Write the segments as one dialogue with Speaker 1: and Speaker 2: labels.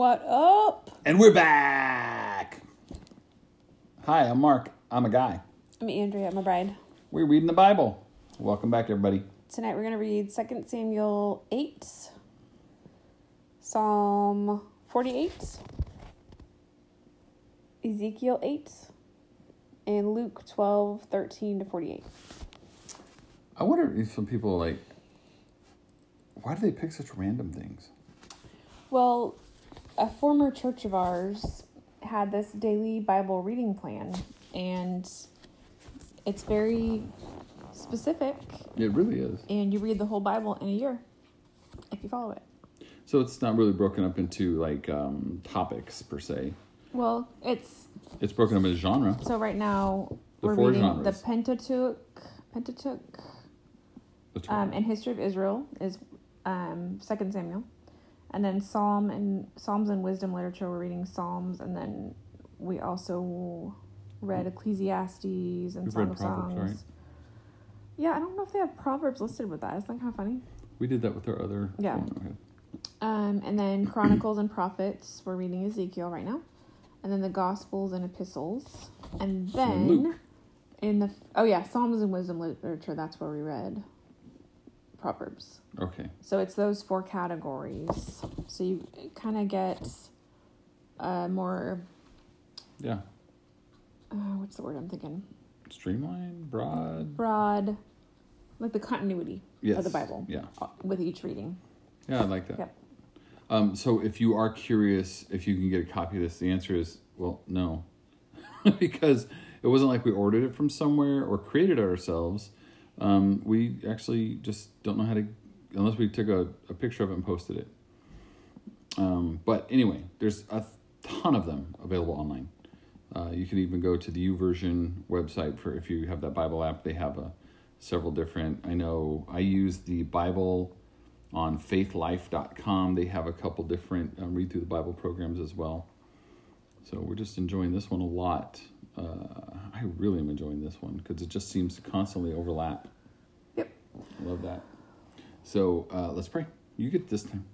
Speaker 1: What up?
Speaker 2: And we're back. Hi, I'm Mark. I'm a guy.
Speaker 1: I'm Andrea. I'm a bride.
Speaker 2: We're reading the Bible. Welcome back, everybody.
Speaker 1: Tonight we're going to read 2 Samuel 8, Psalm 48, Ezekiel 8, and Luke 12, 13 to 48.
Speaker 2: I wonder if some people like, why do they pick such random things?
Speaker 1: Well, a former church of ours had this daily Bible reading plan, and it's very specific,
Speaker 2: It really is.
Speaker 1: and you read the whole Bible in a year if you follow it.
Speaker 2: So it's not really broken up into like um, topics per se.
Speaker 1: Well, it's
Speaker 2: It's broken up into genre.
Speaker 1: so right now
Speaker 2: The
Speaker 1: we're reading
Speaker 2: genres.
Speaker 1: the Pentateuch, Pentateuch, um, and history of Israel is um, Second Samuel, and then Psalm and Psalms and wisdom literature. We're reading Psalms, and then we also read Ecclesiastes and
Speaker 2: We've
Speaker 1: Song of
Speaker 2: Proverbs,
Speaker 1: Songs.
Speaker 2: right?
Speaker 1: Yeah, I don't know if they have Proverbs listed with that. Isn't that kind of funny?
Speaker 2: we did that with our other.
Speaker 1: Yeah.
Speaker 2: oh.
Speaker 1: Um, and then Chronicles and Prophets. We're reading Ezekiel right now, and then the Gospels and Epistles, and then
Speaker 2: Luke.
Speaker 1: in the oh yeah, Psalms and wisdom literature. That's where we read Proverbs.
Speaker 2: Okay.
Speaker 1: So it's those four categories. So you kind of get uh, more.
Speaker 2: Yeah.
Speaker 1: Uh, what's the word I'm thinking?
Speaker 2: Streamline, broad.
Speaker 1: Broad, like the continuity
Speaker 2: Yes.
Speaker 1: of the Bible
Speaker 2: Yeah.
Speaker 1: uh, with each reading.
Speaker 2: Yeah, I like that.
Speaker 1: Yep.
Speaker 2: Um, so if you are curious if you can get a copy of this, the answer is well, no, because it wasn't like we ordered it from somewhere or created it ourselves. Um, we actually just don't know how to, unless we took a, a picture of it and posted it. Um, but anyway, there's a ton of them available online. Uh, you can even go to the YouVersion website for if you have that Bible app. They have a several different. I know I use the Bible on faithlife.com. They have a couple different um, read through the Bible programs as well. So we're just enjoying this one a lot. Uh, I really am enjoying this one because it just seems to constantly overlap.
Speaker 1: Yep.
Speaker 2: I love that. So uh, let's pray. You get this time.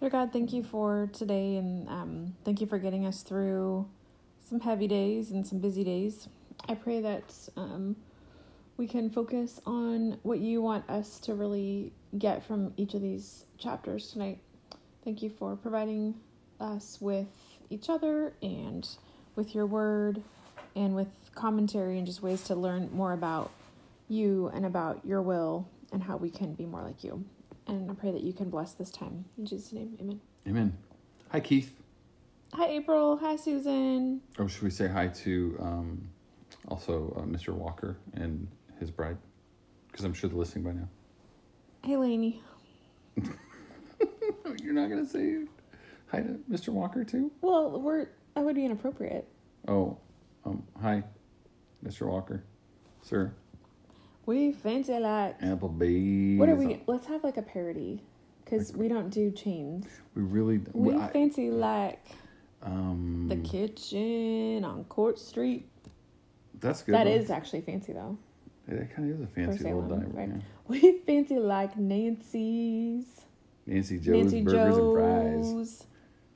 Speaker 1: Dear God, thank you for today and um, thank you for getting us through some heavy days and some busy days. I pray that um, we can focus on what you want us to really get from each of these chapters tonight. Thank you for providing us with each other and with your word and with commentary and just ways to learn more about you and about your will and how we can be more like you. And I pray that you can bless this time. In Jesus' name, amen.
Speaker 2: Amen. Hi, Keith.
Speaker 1: Hi, April. Hi, Susan.
Speaker 2: Oh, should we say hi to um, also uh, Mr. Walker and his bride? Because I'm sure they're listening by now.
Speaker 1: Hey, Lainey.
Speaker 2: You're not going to say hi to Mr. Walker, too?
Speaker 1: Well, we're that would be inappropriate.
Speaker 2: Oh, um, hi, Mr. Walker. Sir.
Speaker 1: We fancy like.
Speaker 2: Applebee's.
Speaker 1: What are we? Let's have like a parody, because we don't do chains.
Speaker 2: We really.
Speaker 1: We
Speaker 2: I-
Speaker 1: fancy like
Speaker 2: um,
Speaker 1: the kitchen on Court Street.
Speaker 2: That's good.
Speaker 1: That
Speaker 2: one.
Speaker 1: is actually fancy though.
Speaker 2: Yeah, that kind of is a fancy
Speaker 1: For
Speaker 2: little
Speaker 1: Salem,
Speaker 2: dive.
Speaker 1: right?
Speaker 2: yeah.
Speaker 1: We fancy like Nancy's,
Speaker 2: Nancy Jo's
Speaker 1: Nancy
Speaker 2: Burgers and Fries.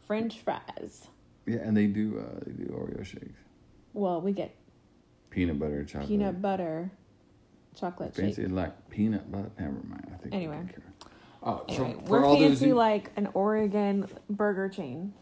Speaker 1: French fries.
Speaker 2: Yeah, and they do uh, they do Oreo shakes,
Speaker 1: Well, we get
Speaker 2: peanut butter chocolate.
Speaker 1: peanut butter, chocolate
Speaker 2: Fancy
Speaker 1: shake.
Speaker 2: like peanut butter. Never mind. I think.
Speaker 1: Anyway.
Speaker 2: Oh,
Speaker 1: Anyway,
Speaker 2: so
Speaker 1: we're fancy like an Oregon burger chain.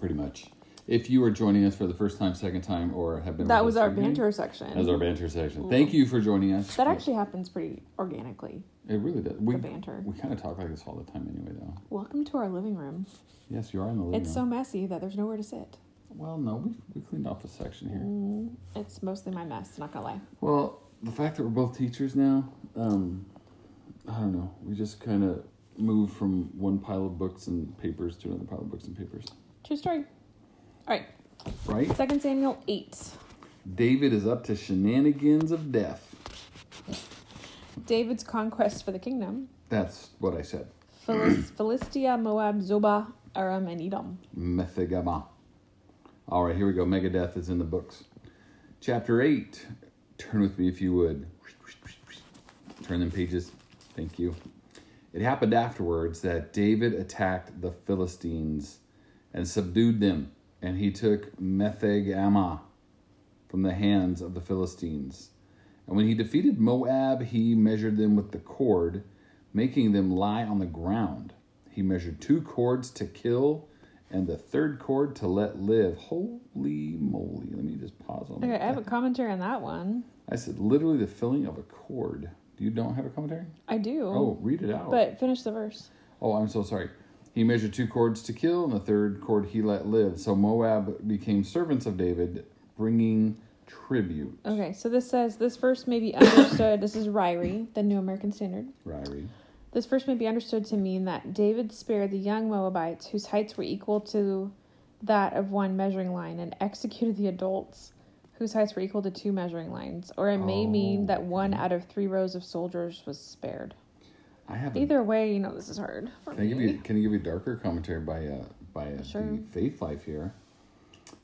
Speaker 2: pretty much. If you are joining us for the first time, second time, or have been,
Speaker 1: That was our banter section.
Speaker 2: That was our banter section. Thank you for joining us.
Speaker 1: That actually happens pretty organically.
Speaker 2: it really does. We
Speaker 1: the banter.
Speaker 2: we kind of talk like this all the time anyway, though.
Speaker 1: Welcome to our living room.
Speaker 2: Yes, you are in the living room.
Speaker 1: It's so messy that there's nowhere to sit.
Speaker 2: well, no, we we cleaned off a section here.
Speaker 1: Mm, it's mostly my mess, not gonna lie.
Speaker 2: Well, the fact that we're both teachers now, um, I don't know. We just kind of moved from one pile of books and papers to another pile of books and papers,
Speaker 1: True story. All right,
Speaker 2: right?
Speaker 1: Second Samuel 8.
Speaker 2: David is up to shenanigans of death.
Speaker 1: David's conquest for the kingdom.
Speaker 2: That's what I said.
Speaker 1: Philis- Philistia, Moab, Zobah, Aram, and Edom.
Speaker 2: Metheg-ammah. All right, here we go. Megadeth is in the books. Chapter 8. Turn with me if you would. Turn them pages. Thank you. It happened afterwards that David attacked the Philistines and subdued them. And he took Metheg from the hands of the Philistines. And when he defeated Moab, he measured them with the cord, making them lie on the ground. He measured two cords to kill and the third cord to let live. Holy moly. Let me just pause on
Speaker 1: Okay,
Speaker 2: that.
Speaker 1: I have a commentary on that one.
Speaker 2: I said literally the filling of a cord. Do you don't have a commentary?
Speaker 1: I do.
Speaker 2: Oh, read it out.
Speaker 1: But finish the verse.
Speaker 2: Oh, I'm so sorry. He measured two cords to kill, and the third cord he let live. So Moab became servants of David, bringing tribute.
Speaker 1: Okay, so this says this verse may be understood. this is Ryrie, the New American Standard.
Speaker 2: Ryrie.
Speaker 1: This verse may be understood to mean that David spared the young Moabites whose heights were equal to that of one measuring line and executed the adults whose heights were equal to two measuring lines. Or it may mean that one out of three rows of soldiers was spared.
Speaker 2: I have. A,
Speaker 1: Either way, you know this is hard
Speaker 2: can I give
Speaker 1: me.
Speaker 2: you? Can I give you a darker commentary by uh, by uh,
Speaker 1: Sure.
Speaker 2: the Faithlife here?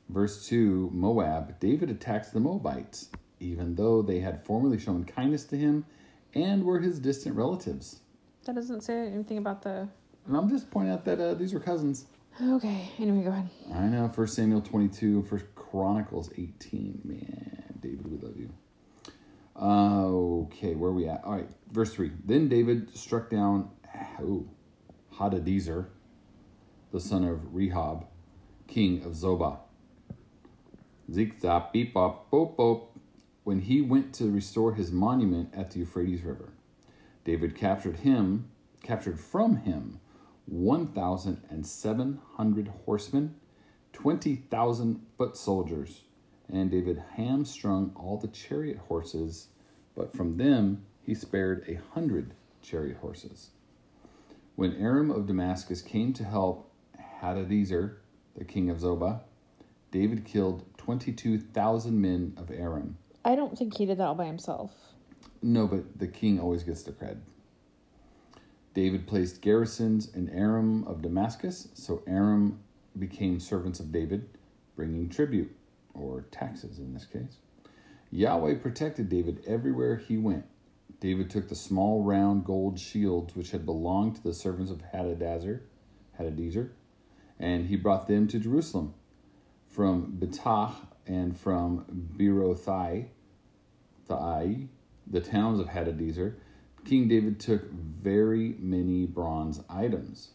Speaker 2: Verse two: Moab. David attacks the Moabites, even though they had formerly shown kindness to him, and were his distant relatives.
Speaker 1: That doesn't say anything about the.
Speaker 2: And I'm just pointing out that uh, these were cousins.
Speaker 1: Okay, anyway, go ahead.
Speaker 2: I know. First Samuel 22, First Chronicles 18. Man, David, we love you. Okay, where are we at? All right, verse 3. Then David struck down oh, Hadadezer, the son of Rehob, king of Zobah. Zig zap beep bop boop boop. When he went to restore his monument at the Euphrates River, David captured him, captured from him 1,700 horsemen, 20,000 foot soldiers, and David hamstrung all the chariot horses, but from them he spared a hundred chariot horses. When Aram of Damascus came to help Hadadezer, the king of Zobah, David killed 22,000 men of Aram.
Speaker 1: I don't think he did that all by himself.
Speaker 2: No, but the king always gets the cred. David placed garrisons in Aram of Damascus, so Aram became servants of David, bringing tribute, or taxes in this case. Yahweh protected David everywhere he went. David took the small round gold shields which had belonged to the servants of Hadadezer, Hadadezer, and he brought them to Jerusalem from Betah and from Berothai, Thai, the towns of Hadadezer, King David took very many bronze items.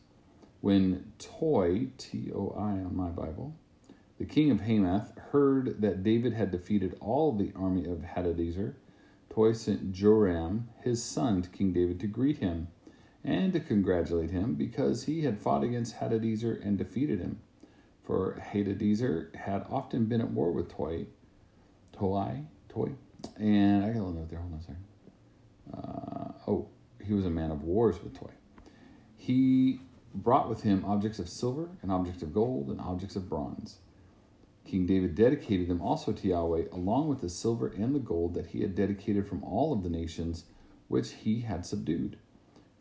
Speaker 2: When Toi, T O I on my Bible, the king of Hamath, heard that David had defeated all the army of Hadadezer, Toi sent Joram, his son, to King David to greet him and to congratulate him because he had fought against Hadadezer and defeated him. For Hadadezer had often been at war with Toi, Toi, Toi, and I got a little note there. Hold on a second. Uh, oh, he was a man of wars with Toi. He brought with him objects of silver and objects of gold and objects of bronze. King David dedicated them also to Yahweh, along with the silver and the gold that he had dedicated from all of the nations which he had subdued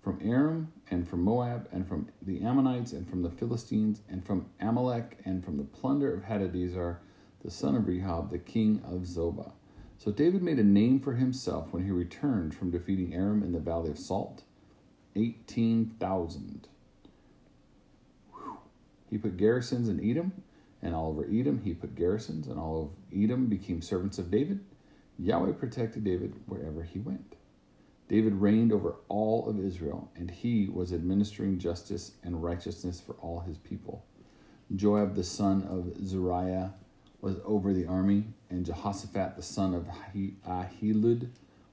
Speaker 2: from Aram and from Moab and from the Ammonites and from the Philistines and from Amalek and from the plunder of Hadadezer, the son of Rehob, the king of Zobah. So David made a name for himself when he returned from defeating Aram in the valley of Salt. 18,000. He put garrisons in Edom, and all over Edom he put garrisons, and all of Edom became servants of David. Yahweh protected David wherever he went. David reigned over all of Israel, and he was administering justice and righteousness for all his people. Joab the son of Zeruiah was over the army, and Jehoshaphat the son of Ahilud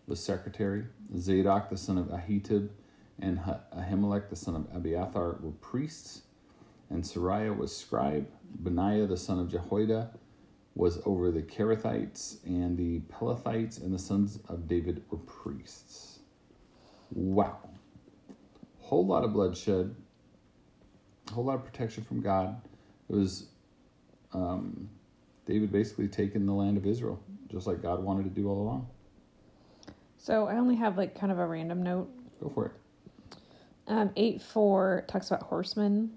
Speaker 2: was secretary. Zadok the son of Ahitub and Ahimelech the son of Abiathar were priests, and Seraiah was scribe. Benaiah the son of Jehoiada was over the Kerethites, and the Pelethites and the sons of David were priests. Wow. Whole lot of bloodshed, whole lot of protection from God. It was um, David basically taking the land of Israel, just like God wanted to do all along.
Speaker 1: So I only have like kind of a random note.
Speaker 2: Go for it.
Speaker 1: Um, eight four talks about horsemen.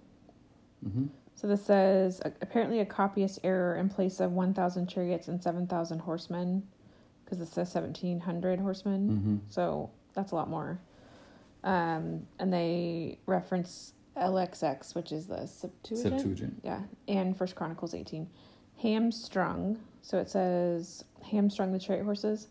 Speaker 2: Hmm
Speaker 1: So this says apparently a copyist error in place of one thousand chariots and seven thousand horsemen, because it says seventeen hundred horsemen.
Speaker 2: hmm
Speaker 1: So that's a lot more. Um, and they reference LXX, which is the Septuagint.
Speaker 2: Septuagint.
Speaker 1: Yeah, and First Chronicles 18. Hamstrung. So it says hamstrung the chariot horses,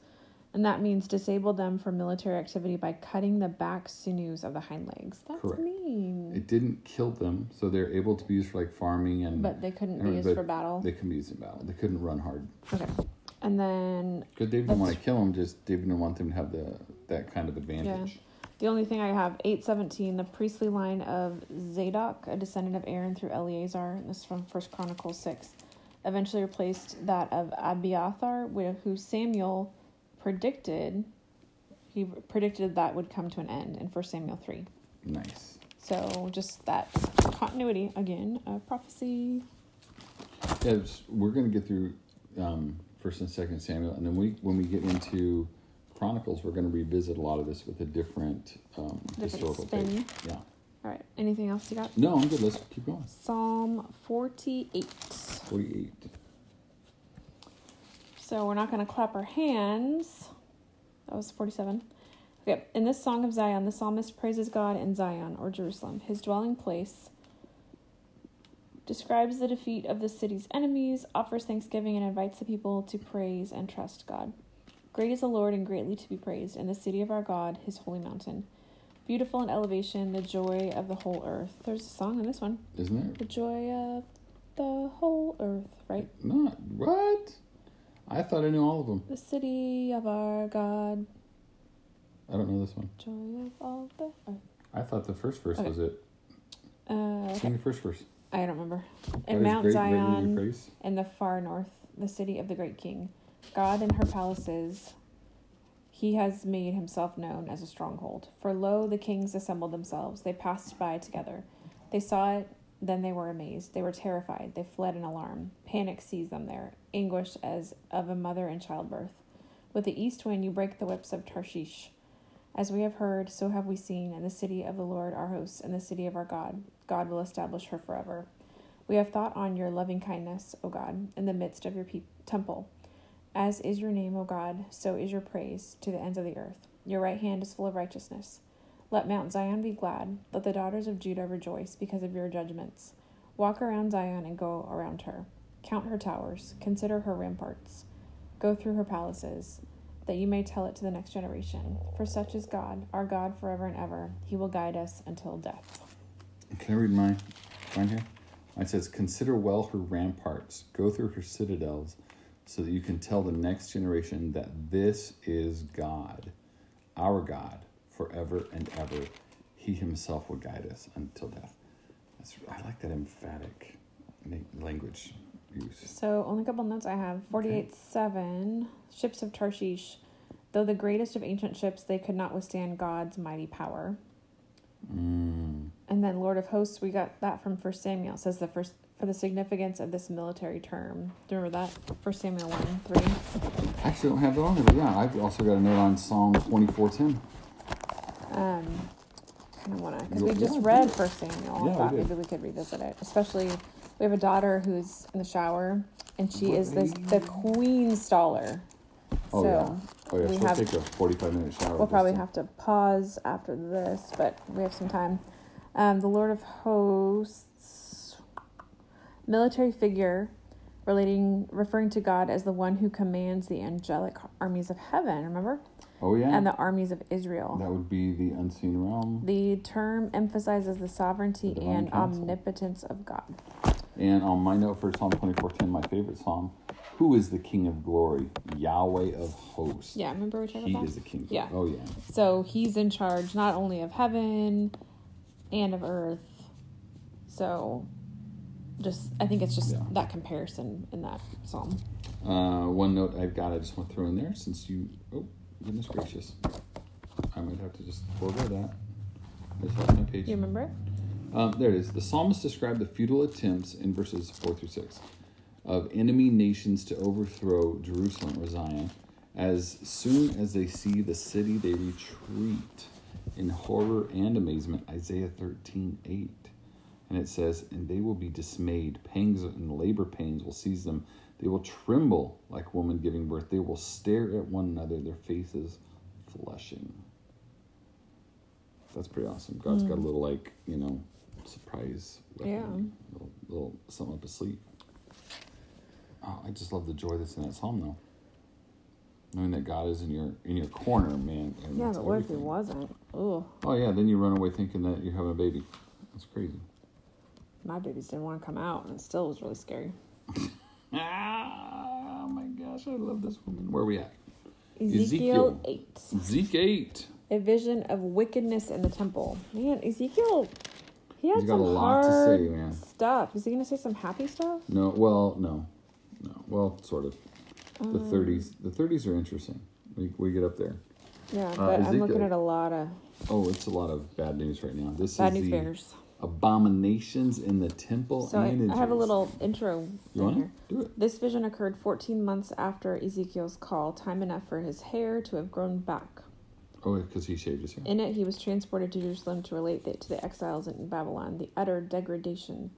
Speaker 1: and that means disable them from military activity by cutting the back sinews of the hind legs. That's
Speaker 2: Correct.
Speaker 1: mean.
Speaker 2: It didn't kill them, so they're able to be used for like farming and
Speaker 1: but they couldn't be used for battle.
Speaker 2: they can be used in battle. They couldn't run hard
Speaker 1: Okay. And then
Speaker 2: because David didn't want to kill them. Just David didn't want them to have the that kind of advantage. Yeah.
Speaker 1: the only thing I have, 817, the priestly line of Zadok, a descendant of Aaron through Eleazar, this is from First Chronicles 6, eventually replaced that of Abiathar, wh- who Samuel predicted, he predicted that would come to an end in First Samuel 3.
Speaker 2: Nice.
Speaker 1: So just that continuity, again, of prophecy.
Speaker 2: It's- we're gonna get through um, First and Second Samuel, and then we when we get into Chronicles, we're gonna revisit a lot of this with a different, um,
Speaker 1: Different
Speaker 2: historical
Speaker 1: spin.
Speaker 2: take. Yeah.
Speaker 1: All right, anything else you got?
Speaker 2: No, I'm good. Let's keep going.
Speaker 1: Psalm 48.
Speaker 2: Forty-eight.
Speaker 1: So we're not going to clap our hands. That was 47. Okay, in this song of Zion, the psalmist praises God in Zion or Jerusalem, his dwelling place, describes the defeat of the city's enemies, offers thanksgiving, and invites the people to praise and trust God. Great is the Lord and greatly to be praised in the city of our God, his holy mountain. Beautiful in elevation, the joy of the whole earth. There's a song in this one.
Speaker 2: Isn't there?
Speaker 1: The joy of the whole earth, right?
Speaker 2: Not what? I thought I knew all of them.
Speaker 1: The city of our God,
Speaker 2: I don't know this one.
Speaker 1: joy of all the earth.
Speaker 2: I thought the first verse
Speaker 1: Okay.
Speaker 2: was it.
Speaker 1: Uh.
Speaker 2: Sing the first verse.
Speaker 1: I don't remember. In Mount
Speaker 2: great, greatly to be
Speaker 1: Zion, in the far north, the city of the great king, God in her palaces, he has made himself known as a stronghold. For lo, the kings assembled themselves. They passed by together. They saw it, then they were amazed. They were terrified. They fled in alarm. Panic seized them there, anguish as of a mother in childbirth. With the east wind, you break the whips of Tarshish. As we have heard, so have we seen in the city of the Lord our hosts, in the city of our God. God will establish her forever. We have thought on your loving kindness, O God, in the midst of your pe- temple. As is your name, O God, so is your praise to the ends of the earth. Your right hand is full of righteousness. Let Mount Zion be glad. Let the daughters of Judah rejoice because of your judgments. Walk around Zion and go around her. Count her towers. Consider her ramparts. Go through her palaces, that you may tell it to the next generation. For such is God, our God forever and ever. He will guide us until death.
Speaker 2: Can I read mine? Mine here? Mine says, Consider well her ramparts, go through her citadels, so that you can tell the next generation that this is God, our God, forever and ever. He himself will guide us until death. That's, I like that emphatic language use.
Speaker 1: So, only a couple notes I have. 48 7. Ships of Tarshish. Though the greatest of ancient ships, they could not withstand God's mighty power.
Speaker 2: Mm.
Speaker 1: And then Lord of Hosts, we got that from First Samuel. It says the first for the significance of this military term. Do you remember that? First Samuel 1 3.
Speaker 2: I actually don't have that on there, but yeah, I've also got a note on Psalm 24:10.
Speaker 1: Um, kind of want to, because we just read. First Samuel.
Speaker 2: Yeah,
Speaker 1: I thought maybe we could revisit it. Especially, we have a daughter who's in the shower, and she is this the queen staller.
Speaker 2: Oh,
Speaker 1: so
Speaker 2: yeah. Oh, yeah,
Speaker 1: we
Speaker 2: she'll
Speaker 1: have
Speaker 2: take a 45 minute shower.
Speaker 1: We'll probably
Speaker 2: time.
Speaker 1: have to pause after this, but we have some time. Um, the Lord of Hosts, military figure relating, referring to God as the one who commands the angelic armies of heaven. Remember,
Speaker 2: Oh, yeah.
Speaker 1: and the armies of Israel.
Speaker 2: that would be the unseen realm.
Speaker 1: The term emphasizes the sovereignty
Speaker 2: The
Speaker 1: and
Speaker 2: counsel.
Speaker 1: omnipotence of God.
Speaker 2: And on my note for Psalm 24:10, my favorite psalm, who is the King of glory? Yahweh of hosts.
Speaker 1: Yeah, remember we talked
Speaker 2: He
Speaker 1: about
Speaker 2: is the King.
Speaker 1: Yeah.
Speaker 2: Oh, yeah.
Speaker 1: So he's in charge not only of heaven and of earth. So just I think it's just
Speaker 2: Yeah.
Speaker 1: that comparison in that psalm.
Speaker 2: Uh, one note I've got, I just want to throw in there since you, oh, goodness gracious. I might have to just forego that. I just lost my page.
Speaker 1: You remember it?
Speaker 2: Um, there it is. The psalmist described the futile attempts in verses 4 through 6 of enemy nations to overthrow Jerusalem or Zion. As soon as they see the city, they retreat in horror and amazement. Isaiah 13 8. And it says, And they will be dismayed. Pangs and labor pains will seize them. They will tremble like women giving birth. They will stare at one another, their faces flushing. That's pretty awesome. God's got a little, like, you know, surprise.
Speaker 1: Yeah.
Speaker 2: Little, little something up his sleeve. Oh, I just love the joy that's in that psalm, though. Knowing that God is in your in your corner, man.
Speaker 1: Yeah, but what if he wasn't? Oh,
Speaker 2: Oh yeah, then you run away thinking that you're having a baby. That's crazy.
Speaker 1: my babies didn't want to come out, and it still was really scary.
Speaker 2: Ah, oh my gosh, I love this woman. Where are we at?
Speaker 1: Ezekiel,
Speaker 2: Ezekiel.
Speaker 1: 8.
Speaker 2: Zeke eight.
Speaker 1: A vision of wickedness in the temple. Man, Ezekiel, he had
Speaker 2: He's got
Speaker 1: some
Speaker 2: a lot to say, man.
Speaker 1: stuff. Is he going to say some happy stuff?
Speaker 2: No, well, no, no, well, sort of. The
Speaker 1: Um,
Speaker 2: thirties, the thirties are interesting. We we get up there.
Speaker 1: Yeah,
Speaker 2: Uh,
Speaker 1: but I'm looking at a lot of
Speaker 2: Oh, it's a lot of bad news right now. This
Speaker 1: bad
Speaker 2: is
Speaker 1: news
Speaker 2: the
Speaker 1: bears.
Speaker 2: abominations in the temple.
Speaker 1: So I,
Speaker 2: and
Speaker 1: I have a little intro
Speaker 2: You
Speaker 1: in
Speaker 2: want
Speaker 1: here.
Speaker 2: to do it?
Speaker 1: This vision occurred 14 months after Ezekiel's call, time enough for his hair to have grown back.
Speaker 2: Oh, because he shaved his hair.
Speaker 1: In it, he was transported to Jerusalem to relate the, to the exiles in Babylon the utter degradation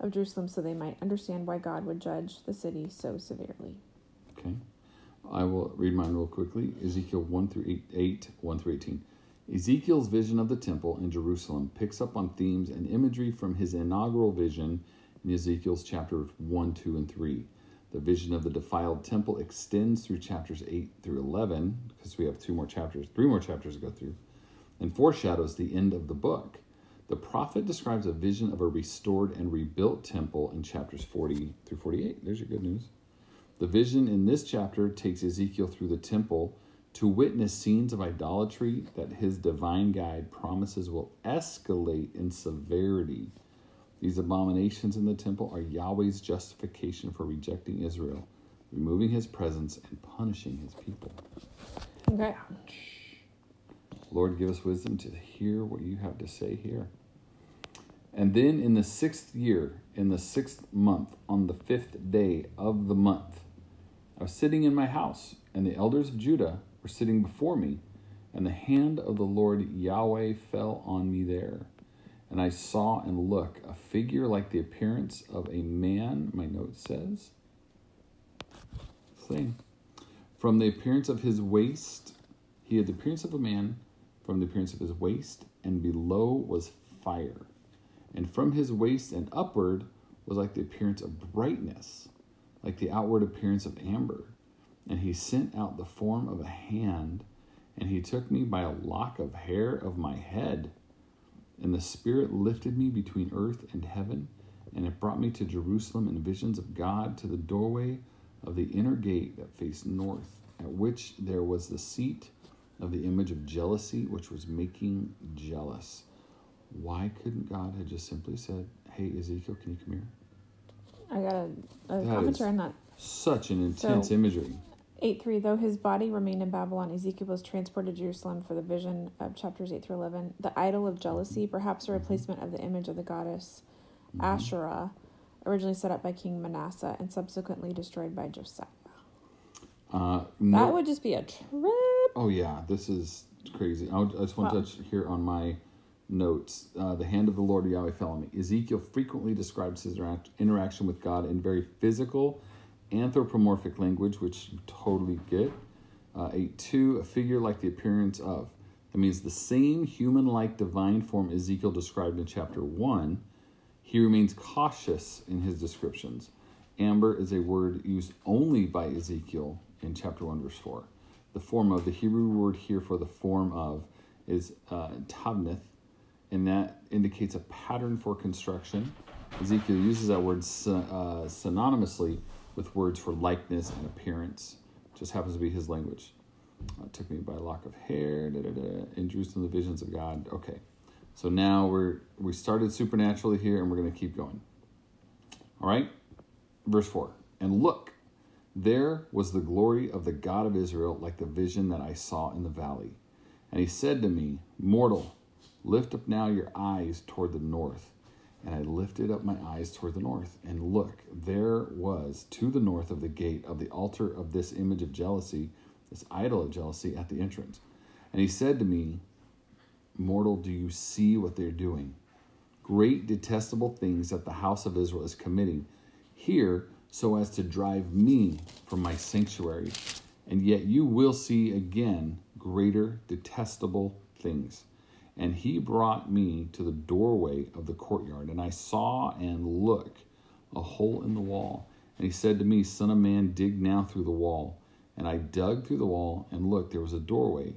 Speaker 1: of Jerusalem so they might understand why God would judge the city so severely.
Speaker 2: Okay. I will read mine real quickly. Ezekiel 1 through 8, 8 1 through 18. Ezekiel's vision of the temple in Jerusalem picks up on themes and imagery from his inaugural vision in Ezekiel's chapters 1, 2, and 3. The vision of the defiled temple extends through chapters 8 through 11, because we have two more chapters, three more chapters to go through, and foreshadows the end of the book. The prophet describes a vision of a restored and rebuilt temple in chapters 40 through 48. There's your good news. The vision in this chapter takes Ezekiel through the temple to witness scenes of idolatry that his divine guide promises will escalate in severity. These abominations in the temple are Yahweh's justification for rejecting Israel, removing his presence, and punishing his people.
Speaker 1: Okay.
Speaker 2: Lord, give us wisdom to hear what you have to say here. And then in the sixth year, in the sixth month, on the fifth day of the month, I was sitting in my house, and the elders of Judah were sitting before me, and the hand of the Lord Yahweh fell on me there. And I saw and look a figure like the appearance of a man, my note says. Same. From the appearance of his waist, he had the appearance of a man, from the appearance of his waist, and below was fire. And from his waist and upward was like the appearance of brightness, like the outward appearance of amber. And he sent out the form of a hand, and he took me by a lock of hair of my head. And the Spirit lifted me between earth and heaven, and it brought me to Jerusalem in visions of God to the doorway of the inner gate that faced north, at which there was the seat of the image of jealousy, which was making jealous. Why couldn't God have just simply said, Hey, Ezekiel, can you come here?
Speaker 1: I got a, a
Speaker 2: That
Speaker 1: on that.
Speaker 2: Such an intense
Speaker 1: So-
Speaker 2: imagery.
Speaker 1: 8 3 Though his body remained in Babylon, Ezekiel was transported to Jerusalem for the vision of chapters 8 through 11. The idol of jealousy, perhaps a replacement of the image of the goddess. Asherah, originally set up by King Manasseh and subsequently destroyed by Josiah.
Speaker 2: Uh,
Speaker 1: That would just be a trip.
Speaker 2: Oh yeah, this is crazy. I, just want
Speaker 1: Wow.
Speaker 2: to touch here on my notes. Uh, the hand of the Lord Yahweh fell on me. Ezekiel frequently describes his interact- interaction with God in very physical, anthropomorphic language, which you totally get. Uh, eight two, a figure like the appearance of. That means the same human-like divine form Ezekiel described in chapter one. He remains cautious in his descriptions. Amber is a word used only by Ezekiel in chapter 1, verse 4. The form of, the Hebrew word here for the form of, is uh, tavnith, and that indicates a pattern for construction. Ezekiel uses that word uh, synonymously with words for likeness and appearance. Just happens to be his language. Uh, took me by a lock of hair, da, da, da, in Jerusalem, the visions of God. Okay, so now we're we started supernaturally here, and we're going to keep going. All right, verse four. And look, there was the glory of the God of Israel, like the vision that I saw in the valley. And he said to me, Mortal, lift up now your eyes toward the north. And I lifted up my eyes toward the north, and look, there was to the north of the gate of the altar of this image of jealousy, this idol of jealousy at the entrance. And he said to me, Mortal, do you see what they're doing? Great detestable things that the house of Israel is committing here so as to drive me from my sanctuary. And yet you will see again greater detestable things. And he brought me to the doorway of the courtyard, and I saw and look a hole in the wall. And he said to me, Son of man, dig now through the wall. And I dug through the wall, and looked, there was a doorway.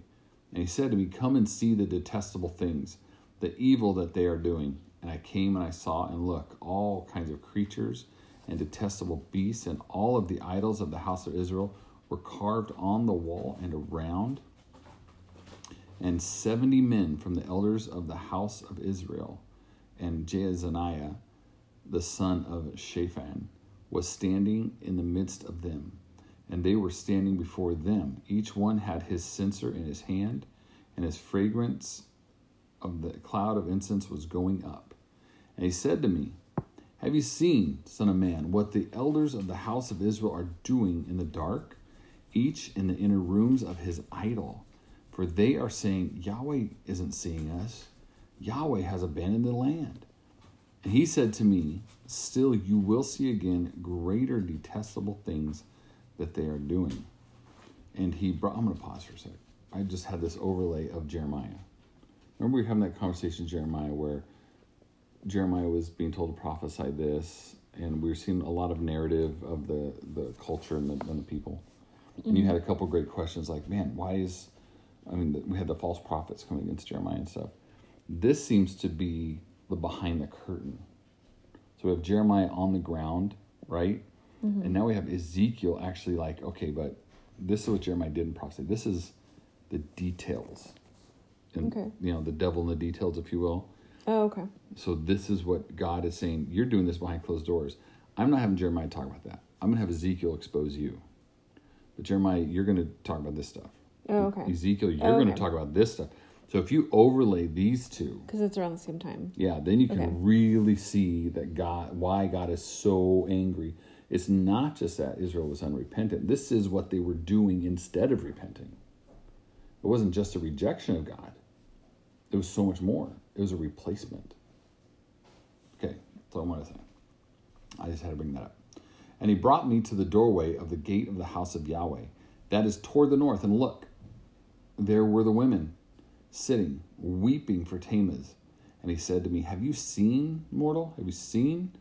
Speaker 2: And he said to me, Come and see the detestable things, the evil that they are doing. And I came and I saw and look, all kinds of creatures and detestable beasts, and all of the idols of the house of Israel were carved on the wall and around and seventy men from the elders of the house of Israel, and Jaazaniah, the son of Shaphan, was standing in the midst of them. And they were standing before them. Each one had his censer in his hand, and his fragrance of the cloud of incense was going up. And he said to me, Have you seen, Son of Man, what the elders of the house of Israel are doing in the dark, each in the inner rooms of his idol? For they are saying, Yahweh isn't seeing us. Yahweh has abandoned the land. And he said to me, Still you will see again greater detestable things that they are doing. And he brought, I'm going to pause for a sec. I just had this overlay of Jeremiah. Remember we were having that conversation, Jeremiah, where Jeremiah was being told to prophesy this, and we were seeing a lot of narrative of the, the culture and the, and the people. Mm-hmm. And you had a couple great questions like, man, why is I mean, we had the false prophets coming against Jeremiah and stuff. This seems to be the behind the curtain. So we have Jeremiah on the ground, right? Mm-hmm. And now we have Ezekiel actually like, okay, but this is what Jeremiah did in prophecy. This is the details. And, okay. You know, the devil in the details, if you will.
Speaker 1: Oh, okay.
Speaker 2: So this is what God is saying. You're doing this behind closed doors. I'm not having Jeremiah talk about that. I'm going to have Ezekiel expose you. But Jeremiah, you're going to talk about this stuff.
Speaker 1: Oh, okay.
Speaker 2: Ezekiel, you're oh, okay. going to talk about this stuff. So if you overlay these two,
Speaker 1: because it's around the same time,
Speaker 2: yeah, then you can okay. really see that God, why God is so angry. It's not just that Israel was unrepentant. This is what they were doing instead of repenting. It wasn't just a rejection of God. It was so much more. It was a replacement. Okay, that's all I want to say. I just had to bring that up. And he brought me to the doorway of the gate of the house of Yahweh, that is toward the north. And look, there were the women sitting, weeping for Tammuz. And he said to me, Have you seen, mortal? Have you seen?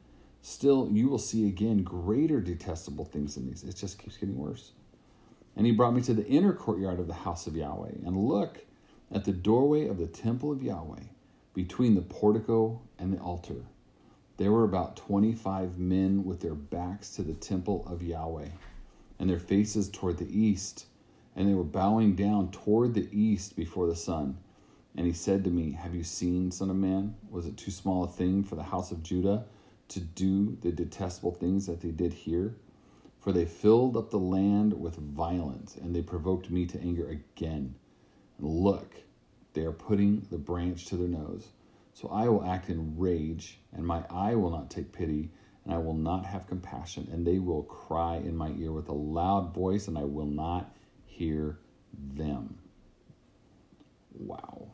Speaker 2: Still, you will see again greater detestable things than these. It just keeps getting worse. And he brought me to the inner courtyard of the house of Yahweh. And look at the doorway of the temple of Yahweh, between the portico and the altar. There were about 25 men with their backs to the temple of Yahweh, and their faces toward the east and they were bowing down toward the east before the sun. And he said to me, Have you seen, Son of Man? Was it too small a thing for the house of Judah to do the detestable things that they did here? For they filled up the land with violence, and they provoked me to anger again. And look, they are putting the branch to their nose. So I will act in rage, and my eye will not take pity, and I will not have compassion. And they will cry in my ear with a loud voice, and I will not hear them. Wow.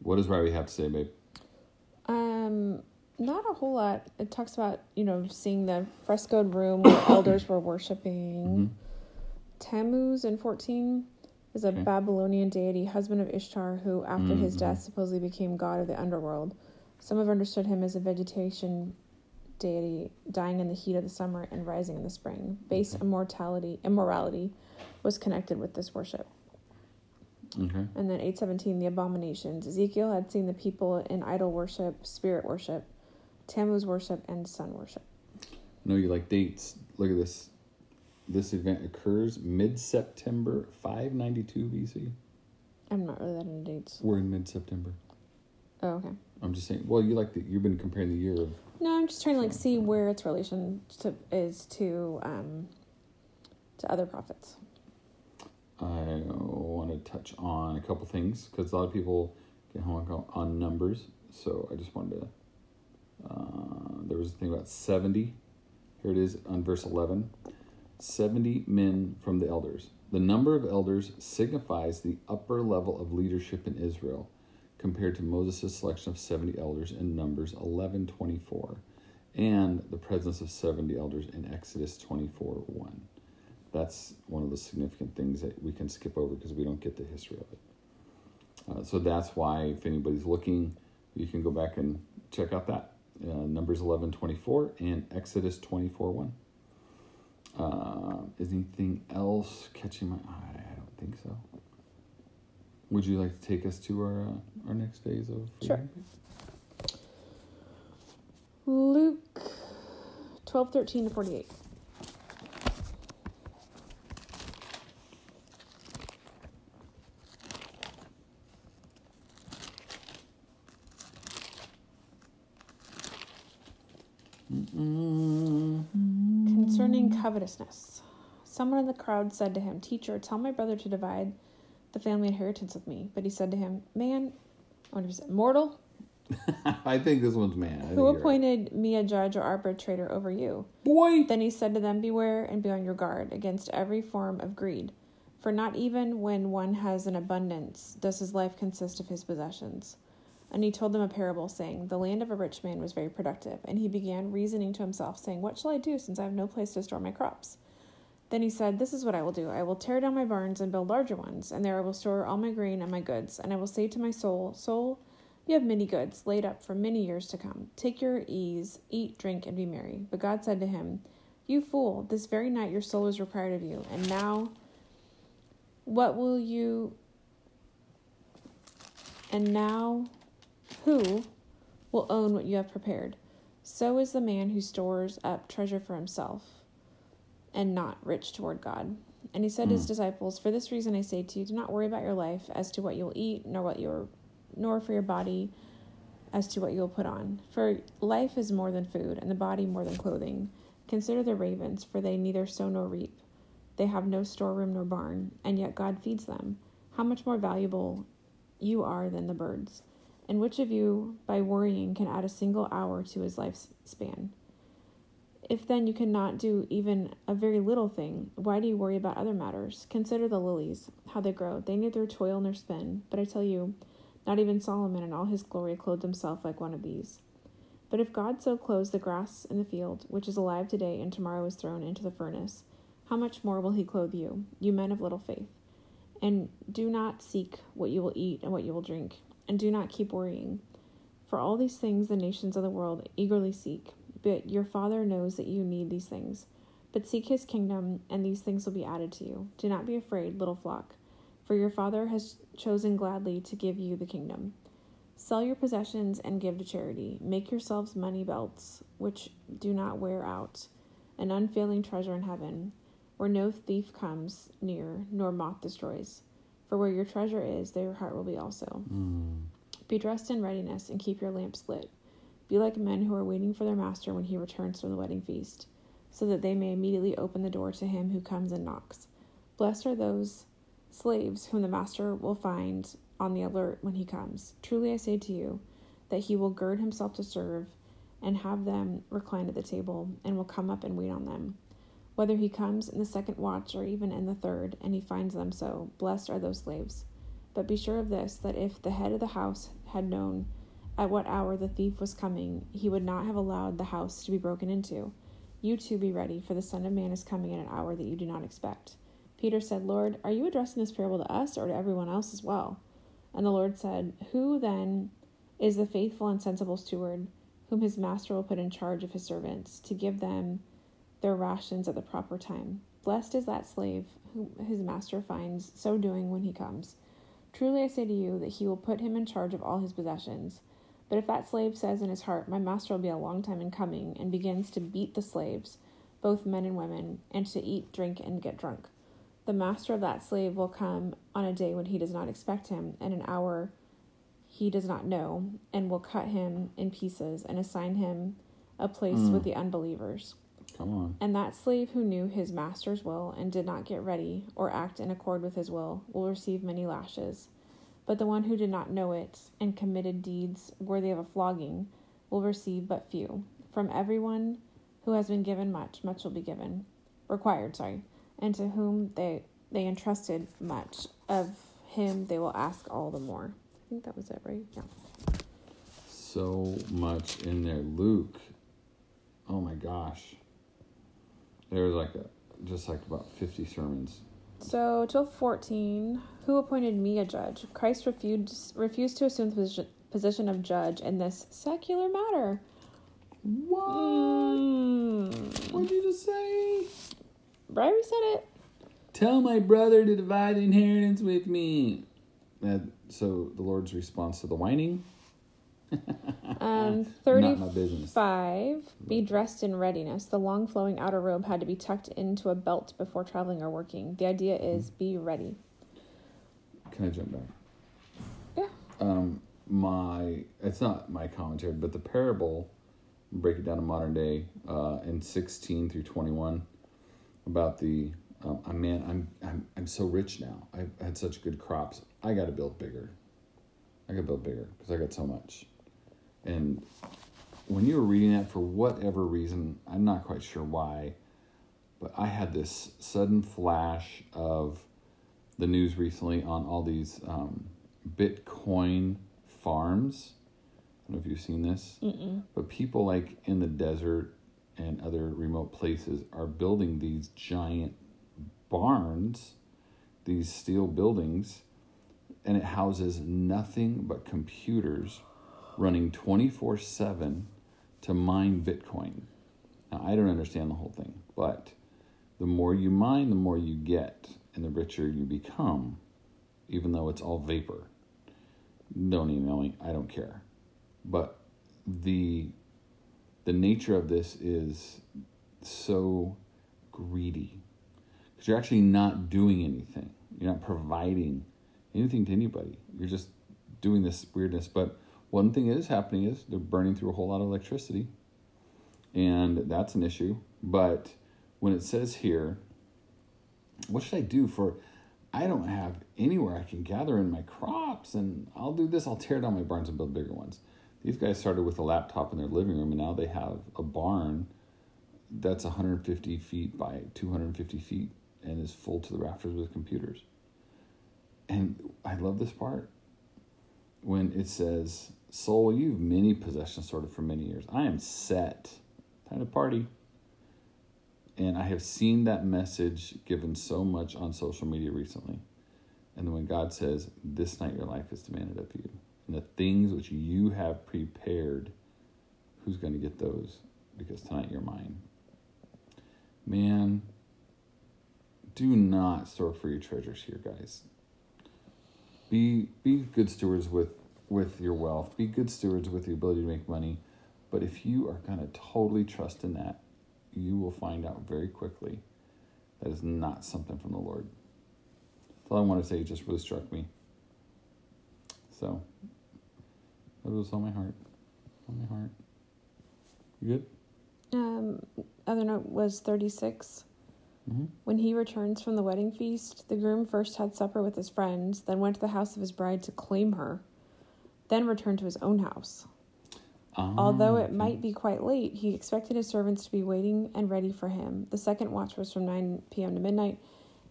Speaker 2: What does Ryrie have to say, babe?
Speaker 1: Um, not a whole lot. It talks about you know seeing the frescoed room where elders were worshiping. Mm-hmm. Tammuz in fourteen is a okay. Babylonian deity, husband of Ishtar, who after mm-hmm. his death supposedly became god of the underworld. Some have understood him as a vegetation deity, dying in the heat of the summer and rising in the spring. Base okay. immortality, immorality was connected with this worship.
Speaker 2: Okay.
Speaker 1: And then 817, the abominations. Ezekiel had seen the people in idol worship, spirit worship, Tammuz worship, and sun worship.
Speaker 2: No, you like dates. Look at this. This event occurs mid September 592 BC.
Speaker 1: I'm not really that into dates.
Speaker 2: We're in mid September.
Speaker 1: Oh, okay.
Speaker 2: I'm just saying. Well, you like the you've been comparing the year of.
Speaker 1: No, I'm just trying to like see where its relation to is to um to other prophets.
Speaker 2: I want to touch on a couple things because a lot of people get hung up on numbers. So I just wanted to. Uh, there was a thing about 70. Here it is on verse 11 70 men from the elders. The number of elders signifies the upper level of leadership in Israel compared to Moses' selection of 70 elders in Numbers 11 24 and the presence of 70 elders in Exodus 24 1 that's one of the significant things that we can skip over because we don't get the history of it. Uh, so that's why, if anybody's looking, you can go back and check out that. Uh, Numbers 11 24 and Exodus 24 1. Uh, is anything else catching my eye? I don't think so. Would you like to take us to our uh, our next phase of
Speaker 1: Sure. Luke twelve thirteen to 48.
Speaker 2: Mm-mm.
Speaker 1: Covetousness. Someone in the crowd said to him, Teacher, tell my brother to divide the family inheritance with me. But he said to him, Man, I wonder if said, Mortal,
Speaker 2: I think this one's man. I
Speaker 1: who
Speaker 2: you're right.
Speaker 1: appointed me a judge or arbitrator over you?
Speaker 2: Boy.
Speaker 1: Then he said to them, Beware and be on your guard against every form of greed. For not even when one has an abundance does his life consist of his possessions. And he told them a parable, saying, The land of a rich man was very productive. And he began reasoning to himself, saying, What shall I do, since I have no place to store my crops? Then he said, This is what I will do. I will tear down my barns and build larger ones, and there I will store all my grain and my goods. And I will say to my soul, Soul, you have many goods laid up for many years to come. Take your ease, eat, drink, and be merry. But God said to him, You fool, this very night your soul is required of you. And now, what will you. And now, who will own what you have prepared? So is the man who stores up treasure for himself and not rich toward God. And he said to his
Speaker 2: Hmm.
Speaker 1: disciples, For this reason I say to you, do not worry about your life as to what you will eat, nor what your nor for your body as to what you will put on. For life is more than food, and the body more than clothing. Consider the ravens, for they neither sow nor reap. They have no storeroom nor barn, and yet God feeds them. How much more valuable you are than the birds. And which of you, by worrying, can add a single hour to his lifespan? If then you cannot do even a very little thing, why do you worry about other matters? Consider the lilies, how they grow. They neither toil nor spin. But I tell you, not even Solomon in all his glory clothed himself like one of these. But if God so clothes the grass in the field, which is alive today and tomorrow is thrown into the furnace, how much more will he clothe you, you men of little faith? And do not seek what you will eat and what you will drink, and do not keep worrying. For all these things the nations of the world eagerly seek, but your Father knows that you need these things. But seek his kingdom, and these things will be added to you. Do not be afraid, little flock, for your Father has chosen gladly to give you the kingdom. Sell your possessions and give to charity. Make yourselves money belts, which do not wear out, an unfailing treasure in heaven, where no thief comes near, nor moth destroys. For where your treasure is, there your heart will be also.
Speaker 2: Mm.
Speaker 1: Be dressed in readiness and keep your lamps lit. Be like men who are waiting for their master when he returns from the wedding feast, so that they may immediately open the door to him who comes and knocks. Blessed are those slaves whom the master will find on the alert when he comes. Truly I say to you that he will gird himself to serve and have them recline at the table and will come up and wait on them. Whether he comes in the second watch or even in the third, and he finds them so, blessed are those slaves. But be sure of this that if the head of the house had known at what hour the thief was coming, he would not have allowed the house to be broken into. You too be ready, for the Son of Man is coming at an hour that you do not expect. Peter said, Lord, are you addressing this parable to us or to everyone else as well? And the Lord said, Who then is the faithful and sensible steward, whom his master will put in charge of his servants, to give them their rations at the proper time? Blessed is that slave whom his master finds so doing when he comes. Truly I say to you that he will put him in charge of all his possessions. But if that slave says in his heart, My master will be a long time in coming, and begins to beat the slaves, both men and women, and to eat, drink, and get drunk, the master of that slave will come on a day when he does not expect him, and an hour he does not know, and will cut him in pieces and assign him a place
Speaker 2: Mm.
Speaker 1: with the unbelievers.
Speaker 2: Come on.
Speaker 1: And that slave who knew his master's will and did not get ready or act in accord with his will will receive many lashes. But the one who did not know it and committed deeds worthy of a flogging will receive but few. From everyone who has been given much, much will be given, required, sorry, and to whom they they entrusted much, of him they will ask all the more. I think that was it, right? Yeah.
Speaker 2: So much in there. Luke. Oh my gosh. There was like a, just like about 50 sermons
Speaker 1: So, 1214, who appointed me a judge? Christ refused, refused to assume the position, position of judge in this secular matter.
Speaker 2: What?
Speaker 1: Mm.
Speaker 2: What did you just say?
Speaker 1: Bribery said it.
Speaker 2: Tell my brother to divide the inheritance with me. That, so the Lord's response to the whining.
Speaker 1: Um,
Speaker 2: Not my
Speaker 1: 35, be dressed in readiness. The long flowing outer robe had to be tucked into a belt before traveling or working. The idea is be ready.
Speaker 2: Can I jump back?
Speaker 1: Yeah.
Speaker 2: Um, my it's not my commentary, but the parable, break it down to modern day, uh, in sixteen through twenty one, about the um, I man, I'm I'm I'm so rich now. I've had such good crops. I got to build bigger. I got to build bigger because I got so much. And when you were reading that, for whatever reason, I'm not quite sure why, but I had this sudden flash of the news recently on all these um, Bitcoin farms. I don't know if you've seen this,
Speaker 1: Mm-mm.
Speaker 2: but people like in the desert and other remote places are building these giant barns, these steel buildings, and it houses nothing but computers running 24 7 to mine Bitcoin. Now, I don't understand the whole thing, but the more you mine, the more you get, and the richer you become, even though it's all vapor. Don't email me, I don't care. But the the nature of this is so greedy because you're actually not doing anything. You're not providing anything to anybody. You're just doing this weirdness. But one thing that is happening is they're burning through a whole lot of electricity, and that's an issue. But when it says here, what should I do for? I don't have anywhere I can gather in my crops, and I'll do this. I'll tear down my barns and build bigger ones. These guys started with a laptop in their living room, and now they have a barn that's 150 feet by 250 feet and is full to the rafters with computers. And I love this part when it says, Soul, you've many possessions sorted for many years. I am set. Time to party. And I have seen that message given so much on social media recently. And then when God says, This night your life is demanded of you, and the things which you have prepared, who's going to get those? Because tonight you're mine. Man, do not store for your treasures here, guys. Be be good stewards with with your wealth. Be good stewards with your ability to make money. But if you are going to totally trust in that, you will find out very quickly that is not something from the Lord. That's all I want to say. It just really struck me. So, that was on my heart. On my heart. You good?
Speaker 1: Um, other note was 36.
Speaker 2: Mm-hmm.
Speaker 1: When he returns from the wedding feast, the groom first had supper with his friends, then went to the house of his bride to claim her, then returned to his own house. Ah, Although it might be quite late, he expected his servants to be waiting and ready for him. The second watch was from 9 p.m. to midnight,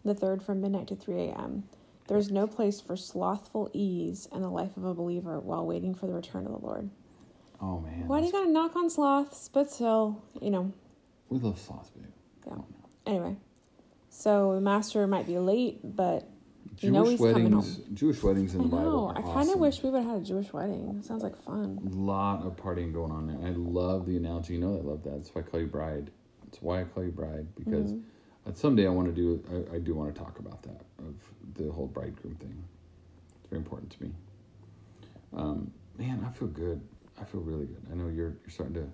Speaker 1: the third from midnight to 3 a.m. There is no place for slothful ease in the life of a believer while waiting for the return of the Lord.
Speaker 2: Oh man.
Speaker 1: Why do you gotta knock on sloths? But still, you know,
Speaker 2: We love sloths, babe.
Speaker 1: Yeah. Anyway. So the master might be late, but
Speaker 2: now.
Speaker 1: You know
Speaker 2: Jewish
Speaker 1: he's
Speaker 2: weddings, Jewish weddings in
Speaker 1: I
Speaker 2: the Bible.
Speaker 1: I kind of
Speaker 2: awesome.
Speaker 1: wish we would have had a Jewish wedding. It sounds like fun.
Speaker 2: A lot of partying going on there. I love the analogy. You know, I love that. That's why I call you bride. That's why I call you bride because
Speaker 1: Mm-hmm.
Speaker 2: someday I want to do. I, I do want to talk about that of the whole bridegroom thing. It's very important to me. Um, man, I feel good. I feel really good. I know you're you're starting to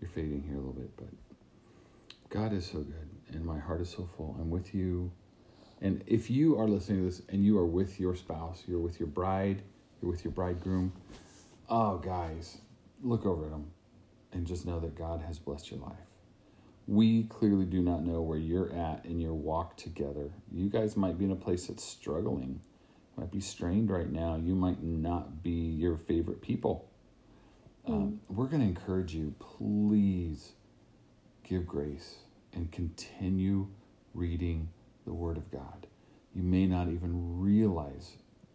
Speaker 2: you're fading here a little bit, but God is so good, and my heart is so full. I'm with you. And if you are listening to this and you are with your spouse, you're with your bride, you're with your bridegroom, oh, guys, look over at them and just know that God has blessed your life. We clearly do not know where you're at in your walk together. You guys might be in a place that's struggling, might be strained right now. You might not be your favorite people. Um, we're going to encourage you, please give grace and continue reading the Word of God. You may not even realize,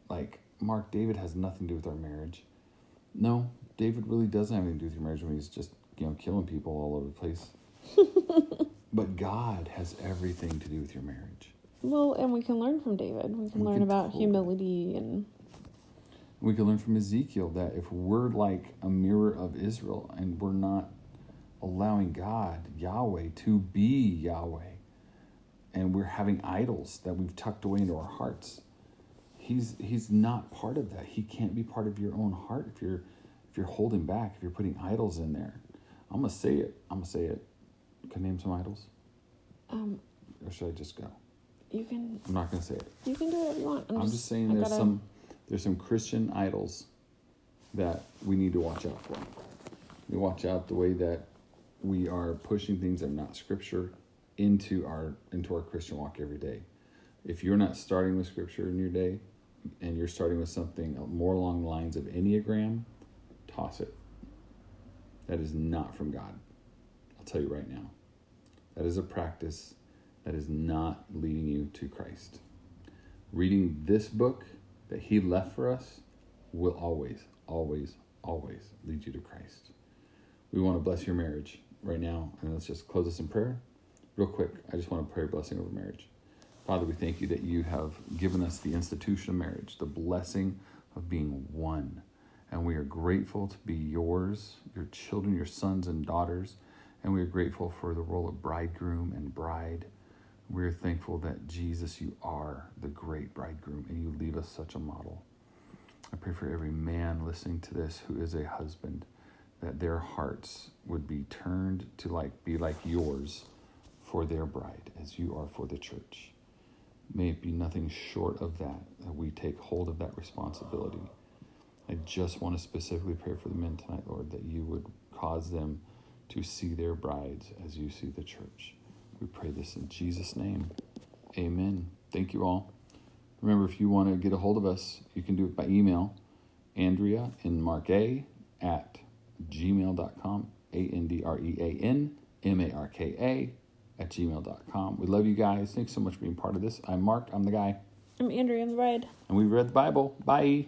Speaker 2: like, Mark, David has nothing to do with our marriage. No, David really doesn't have anything to do with your marriage when he's just, you know, killing people all over the place. but God has everything to do with your marriage.
Speaker 1: Well, and we can learn from David. We can
Speaker 2: We
Speaker 1: learn
Speaker 2: can
Speaker 1: about
Speaker 2: totally-
Speaker 1: humility and
Speaker 2: We can learn from Ezekiel that if we're like a mirror of Israel and we're not allowing God, Yahweh, to be Yahweh, and we're having idols that we've tucked away into our hearts, he's he's not part of that. He can't be part of your own heart if you're if you're holding back, if you're putting idols in there. I'm gonna say it. I'm gonna say it. Can I name some idols,
Speaker 1: um,
Speaker 2: or should I just go?
Speaker 1: you can
Speaker 2: I'm not gonna say it.
Speaker 1: you can do whatever you want.
Speaker 2: I'm, just, saying
Speaker 1: I
Speaker 2: there's
Speaker 1: gotta-
Speaker 2: some there's some Christian idols that we need to watch out for. We watch out the way that we are pushing things that are not scripture into our into our Christian walk every day. If you're not starting with scripture in your day and you're starting with something more along the lines of Enneagram, toss it. That is not from God. I'll tell you right now. That is a practice that is not leading you to Christ reading this book that he left for us will always, always, always lead you to Christ. We want to bless your marriage right now, and let's just close this in prayer. Real quick, I just want to pray a blessing over marriage. Father, we thank you that you have given us the institution of marriage, the blessing of being one. And we are grateful to be yours, your children, your sons and daughters. And we are grateful for the role of bridegroom and bride. We're thankful that Jesus, you are the great bridegroom and you leave us such a model. I pray for every man listening to this who is a husband that their hearts would be turned to like be like yours for their bride as you are for the church. May it be nothing short of that that we take hold of that responsibility. I just want to specifically pray for the men tonight, Lord, that you would cause them to see their brides as you see the church. We pray this in Jesus' name. Amen. Thank you all. Remember, if you want to get a hold of us, you can do it by email. Andrea and Mark A at gmail.com. A N D R E A N M A R K A at gmail.com. We love you guys. Thanks so much for being part of this. I'm Mark. I'm the guy.
Speaker 1: I'm Andrea. I'm the bride.
Speaker 2: And we read the Bible. Bye.